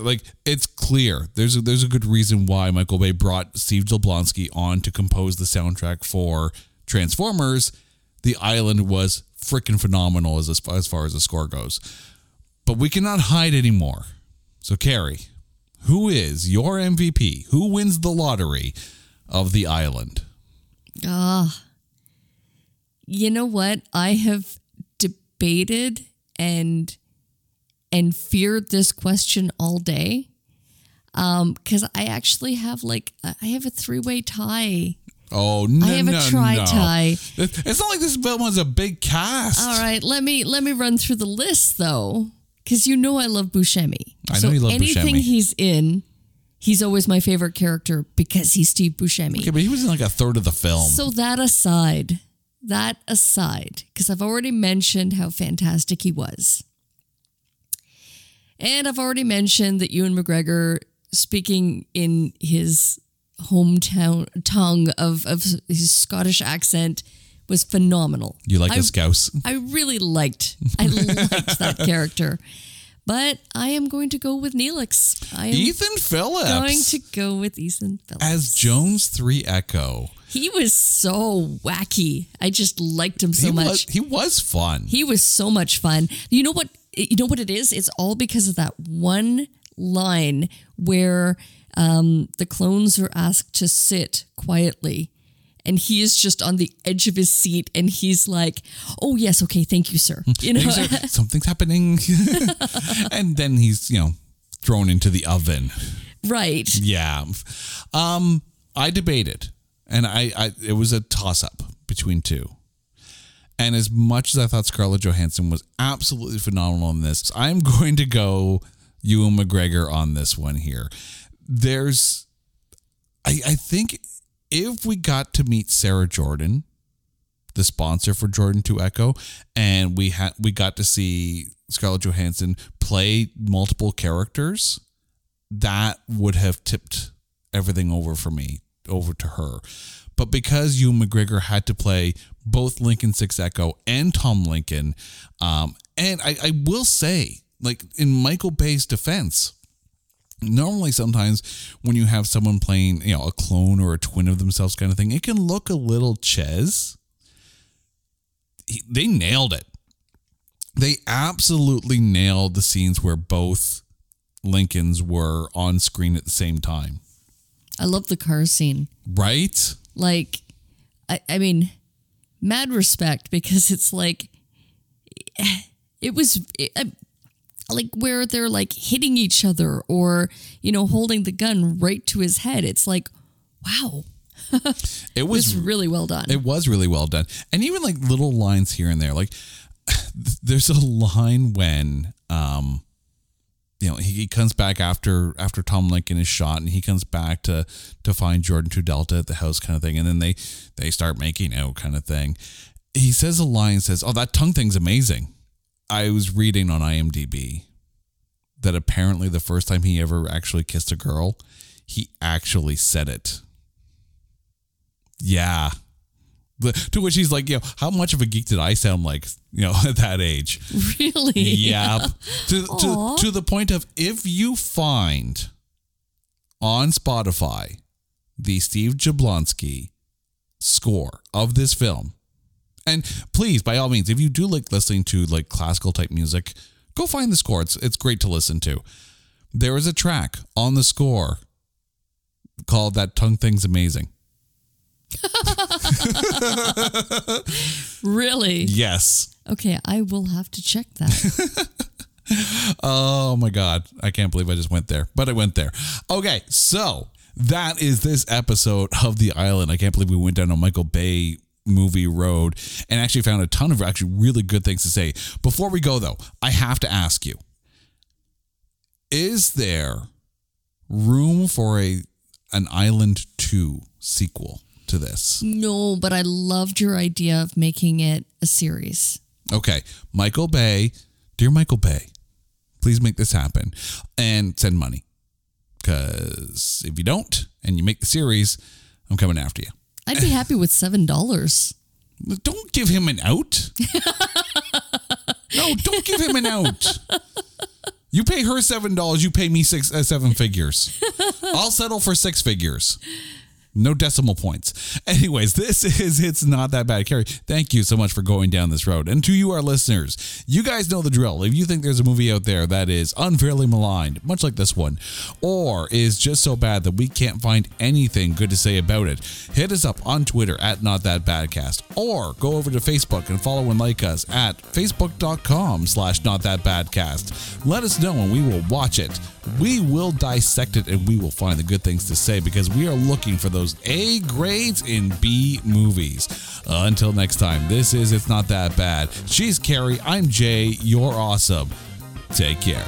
like it's clear there's a, there's a good reason why Michael Bay brought Steve Jablonsky on to compose the soundtrack for Transformers. The Island was freaking phenomenal as as far, as the score goes but we cannot hide anymore. So, Carrie, who is your MVP? Who wins the lottery of the island? Ah. You know what? I have debated and and feared this question all day. Um, because I actually have like I have a three-way tie. Oh no, I have a no, try no. tie. It's not like this film has a big cast. All right, let me let me run through the list though, because you know I love Buscemi. I know so you love anything Buscemi. he's in, he's always my favorite character because he's Steve Buscemi. Okay, but he was in like a third of the film. So that aside, that aside, because I've already mentioned how fantastic he was. And I've already mentioned that Ewan McGregor speaking in his hometown tongue of, of his Scottish accent was phenomenal. you like I, the Scouse? I really liked I liked that <laughs> character. But I am going to go with Neelix. I am Ethan Phillips going to go with Ethan Phillips. as Jones Three Echo. He was so wacky. I just liked him so he much. was he was fun. He was so much fun. You know what? You know what it is? It's all because of that one line where um, the clones are asked to sit quietly, and he is just on the edge of his seat, and he's like, "Oh yes, okay, thank you, sir." You know, like, <laughs> Something's happening, <laughs> and then he's you know thrown into the oven. right? Yeah, um, I debated, and I, I it was a toss up between two. And as much as I thought Scarlett Johansson was absolutely phenomenal in this, I'm <laughs> going to go Ewan McGregor on this one here. There's, I, I think if we got to meet Sarah Jordan, the sponsor for Jordan 2 Echo, and we had we got to see Scarlett Johansson play multiple characters, that would have tipped everything over for me over to her. But because Ewan McGregor had to play both Lincoln Six Echo and Tom Lincoln, um, and I, I will say, like in Michael Bay's defense, normally sometimes when you have someone playing, you know, a clone or a twin of themselves kind of thing, it can look a little ches. He- They nailed it. They absolutely nailed the scenes where both Lincolns were on screen at the same time. I love the car scene. Right? Like, I, I mean, mad respect because it's like, it was it, like where they're like hitting each other or, you know, holding the gun right to his head. It's like, wow, <laughs> It was really well done. It was really well done. And even like little lines here and there. Like <sighs> there's a line when um you know, he, he comes back after after Tom Lincoln is shot and he comes back to to find Jordan 2 Delta at the house kind of thing. And then they they start making out kind of thing. He says a line says, Oh, that tongue thing's amazing. I was reading on IMDb that apparently the first time he ever actually kissed a girl, he actually said it. Yeah. To which he's like, you know, how much of a geek did I sound like, you know, <laughs> at that age? really? Yeah. <laughs> to, to, to the point of if you find on Spotify the Steve Jablonsky score of this film, and please, by all means, if you do like listening to like classical type music, go find the score. It's it's great to listen to. There is a track on the score called "That Tongue Thing's Amazing." <laughs> Really? Yes. Okay, I will have to check that. <laughs> Oh my God. I can't believe I just went there, but I went there. Okay. So that is this episode of The Island. I can't believe we went down a Michael Bay movie road and actually found a ton of actually really good things to say. Before we go, though, I have to ask you Is there room for a an Island 2 sequel to this? no, but I loved your idea of making it a series. Okay, Michael Bay, dear Michael Bay, please make this happen and send money. Because if you don't and you make the series, I'm coming after you. I'd be happy with seven dollars. Don't give him an out. no, don't give him an out. You pay her seven dollars. You pay me six uh, seven figures. I'll settle for six figures. No decimal points. <laughs> Anyways, this is It's Not That Bad. Carrie, thank you so much for going down this road. And to you, our listeners, you guys know the drill. If you think there's a movie out there that is unfairly maligned, much like this one, or is just so bad that we can't find anything good to say about it, hit us up on Twitter at Not That Badcast, or go over to Facebook and follow and like us at facebook.com slash Not That Badcast. Let us know and we will watch it. We will dissect it and we will find the good things to say because we are looking for those A grades in B movies. Uh, until next time, this is It's Not That Bad. She's Carrie. I'm Jay. You're awesome. Take care.